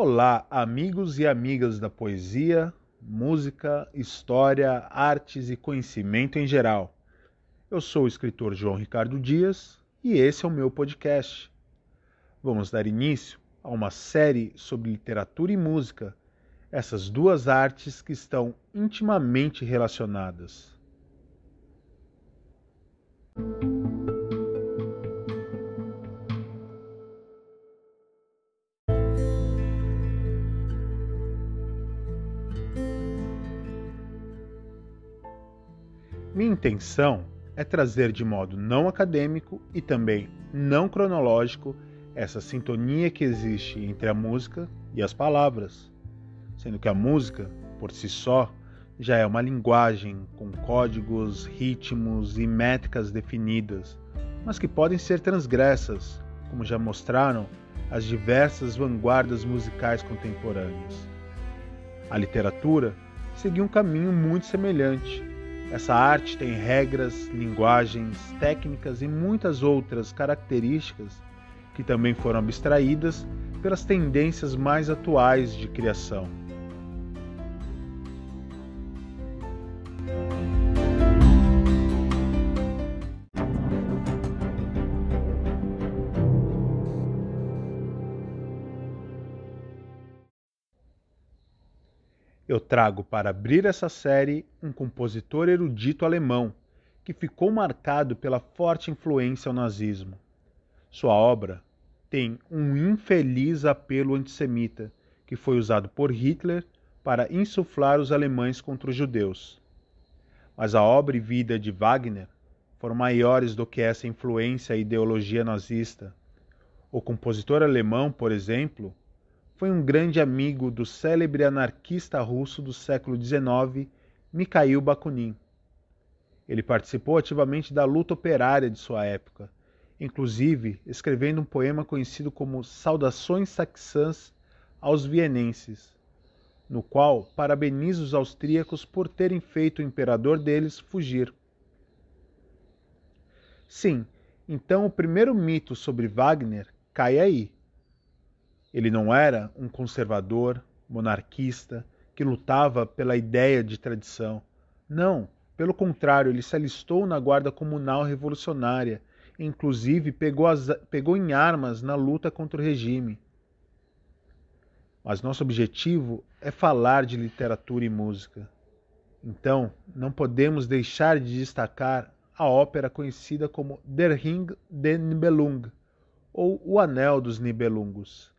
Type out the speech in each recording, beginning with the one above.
Olá, amigos e amigas da poesia, música, história, artes e conhecimento em geral. Eu sou o escritor João Ricardo Dias e esse é o meu podcast. Vamos dar início a uma série sobre literatura e música, essas duas artes que estão intimamente relacionadas. Minha intenção é trazer de modo não acadêmico e também não cronológico essa sintonia que existe entre a música e as palavras, sendo que a música, por si só, já é uma linguagem com códigos, ritmos e métricas definidas, mas que podem ser transgressas, como já mostraram as diversas vanguardas musicais contemporâneas. A literatura seguiu um caminho muito semelhante essa arte tem regras, linguagens, técnicas e muitas outras características que também foram abstraídas pelas tendências mais atuais de criação. Eu trago para abrir essa série um compositor erudito alemão que ficou marcado pela forte influência ao nazismo. Sua obra tem um infeliz apelo antissemita que foi usado por Hitler para insuflar os alemães contra os judeus. Mas a obra e vida de Wagner foram maiores do que essa influência e ideologia nazista. O compositor alemão, por exemplo, foi um grande amigo do célebre anarquista russo do século XIX, Mikhail Bakunin. Ele participou ativamente da luta operária de sua época, inclusive escrevendo um poema conhecido como Saudações Saxãs aos Vienenses, no qual parabeniza os austríacos por terem feito o imperador deles fugir. Sim, então o primeiro mito sobre Wagner cai aí. Ele não era um conservador, monarquista, que lutava pela ideia de tradição. Não, pelo contrário, ele se alistou na Guarda Comunal Revolucionária, inclusive pegou, as, pegou em armas na luta contra o regime. Mas nosso objetivo é falar de literatura e música. Então, não podemos deixar de destacar a ópera conhecida como Der Ring den Nibelung, ou O Anel dos Nibelungos.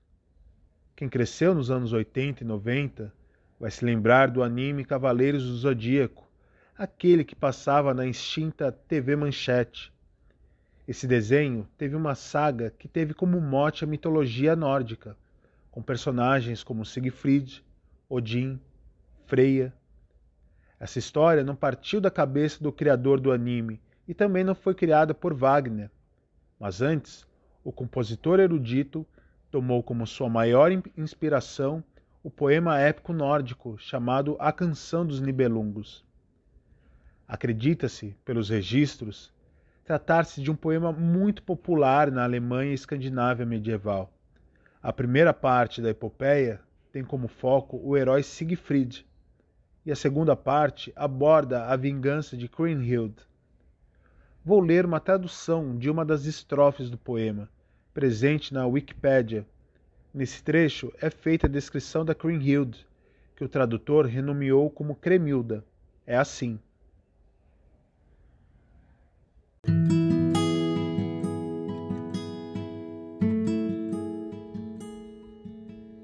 Quem cresceu nos anos 80 e 90 vai se lembrar do anime Cavaleiros do Zodíaco, aquele que passava na extinta TV Manchete. Esse desenho teve uma saga que teve como mote a mitologia nórdica, com personagens como Siegfried, Odin, Freya. Essa história não partiu da cabeça do criador do anime e também não foi criada por Wagner, mas antes, o compositor erudito tomou como sua maior inspiração o poema épico nórdico chamado A Canção dos Nibelungos. Acredita-se, pelos registros, tratar-se de um poema muito popular na Alemanha e Escandinávia medieval. A primeira parte da epopeia tem como foco o herói Siegfried, e a segunda parte aborda a vingança de Kriemhild. Vou ler uma tradução de uma das estrofes do poema, presente na Wikipédia. Nesse trecho é feita a descrição da Kriemhild, que o tradutor renomeou como Cremilda. É assim.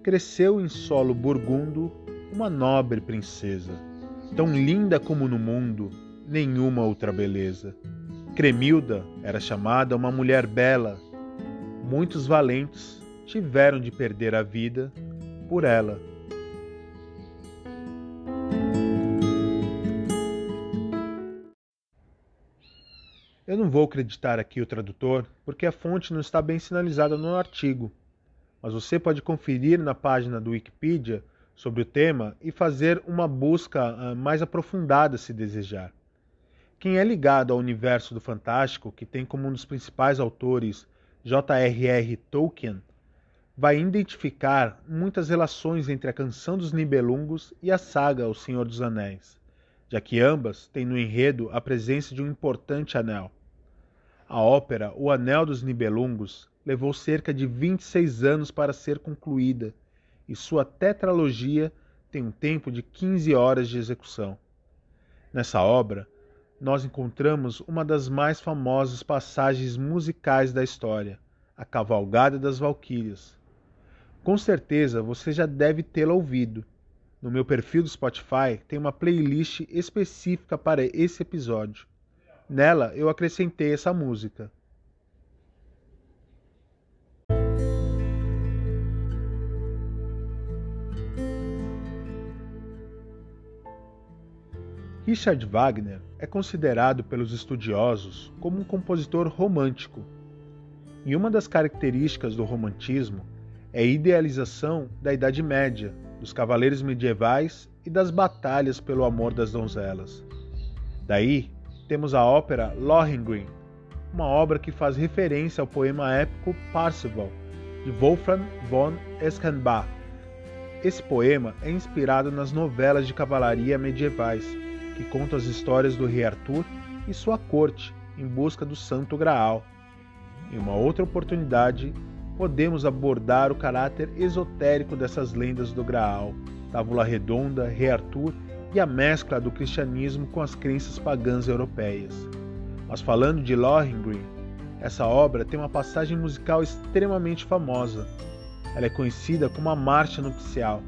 Cresceu em solo burgundo uma nobre princesa, tão linda como no mundo nenhuma outra beleza. Cremilda era chamada uma mulher bela, muitos valentes tiveram de perder a vida por ela. Eu não vou acreditar aqui o tradutor, porque a fonte não está bem sinalizada no artigo, mas você pode conferir na página do Wikipedia sobre o tema e fazer uma busca ah, mais aprofundada se desejar. Quem é ligado ao universo do fantástico, que tem como um dos principais autores J.R.R. Tolkien, vai identificar muitas relações entre a canção dos Nibelungos e a saga O Senhor dos Anéis, já que ambas têm no enredo a presença de um importante anel. A ópera O Anel dos Nibelungos levou cerca de 26 anos para ser concluída e sua tetralogia tem um tempo de 15 horas de execução. Nessa obra, nós encontramos uma das mais famosas passagens musicais da história, a Cavalgada das Valquírias. Com certeza você já deve tê-la ouvido. No meu perfil do Spotify tem uma playlist específica para esse episódio. Nela eu acrescentei essa música. Richard Wagner é considerado pelos estudiosos como um compositor romântico. E uma das características do romantismo é a idealização da Idade Média, dos cavaleiros medievais e das batalhas pelo amor das donzelas. Daí temos a ópera Lohengrin, uma obra que faz referência ao poema épico Parzival, de Wolfram von Eschenbach. Esse poema é inspirado nas novelas de cavalaria medievais que conta as histórias do rei Arthur e sua corte em busca do Santo Graal. Em uma outra oportunidade, podemos abordar o caráter esotérico dessas lendas do Graal, Távola Redonda, Rei Arthur e a mescla do cristianismo com as crenças pagãs europeias. Mas falando de Lohengrin, essa obra tem uma passagem musical extremamente famosa. Ela é conhecida como a Marcha Nupcial,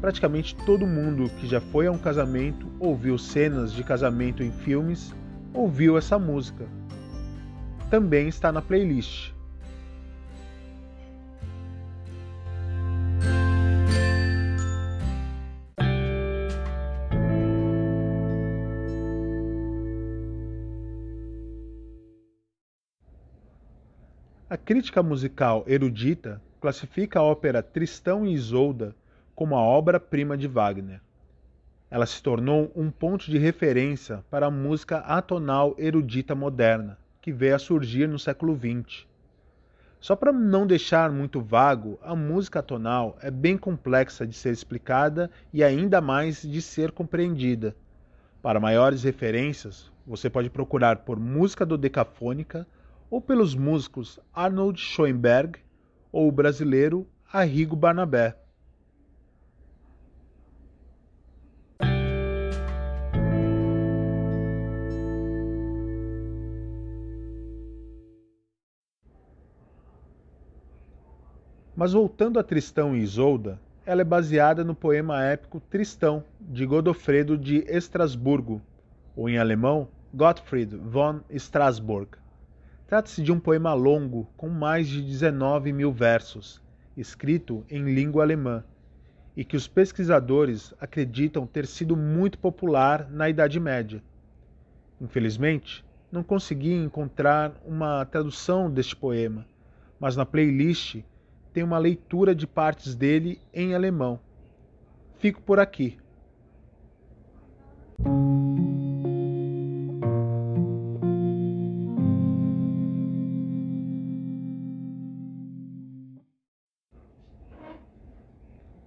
Praticamente todo mundo que já foi a um casamento ouviu cenas de casamento em filmes, ouviu essa música. Também está na playlist. A crítica musical erudita classifica a ópera Tristão e Isolda como a obra-prima de Wagner. Ela se tornou um ponto de referência para a música atonal erudita moderna, que veio a surgir no século XX. Só para não deixar muito vago, a música atonal é bem complexa de ser explicada e ainda mais de ser compreendida. Para maiores referências, você pode procurar por música dodecafônica ou pelos músicos Arnold Schoenberg ou o brasileiro Arrigo Barnabé. Mas voltando a Tristão e Isolda, ela é baseada no poema épico Tristão, de Godofredo de Estrasburgo, ou em alemão, Gottfried von Strasburg. Trata-se de um poema longo, com mais de 19 mil versos, escrito em língua alemã, e que os pesquisadores acreditam ter sido muito popular na Idade Média. Infelizmente, não consegui encontrar uma tradução deste poema, mas na playlist tem uma leitura de partes dele em alemão. Fico por aqui.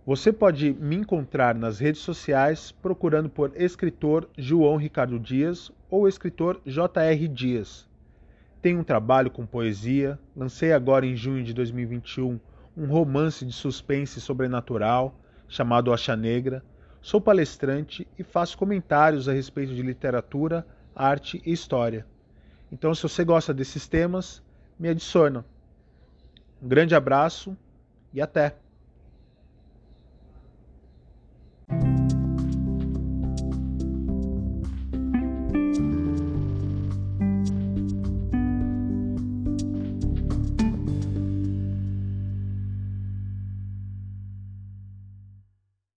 Você pode me encontrar nas redes sociais procurando por escritor João Ricardo Dias ou escritor J.R. Dias. Tenho um trabalho com poesia, lancei agora em junho de 2021 um romance de suspense sobrenatural chamado Acha Negra. Sou palestrante e faço comentários a respeito de literatura, arte e história. Então, se você gosta desses temas, me adiciona. Um grande abraço e até!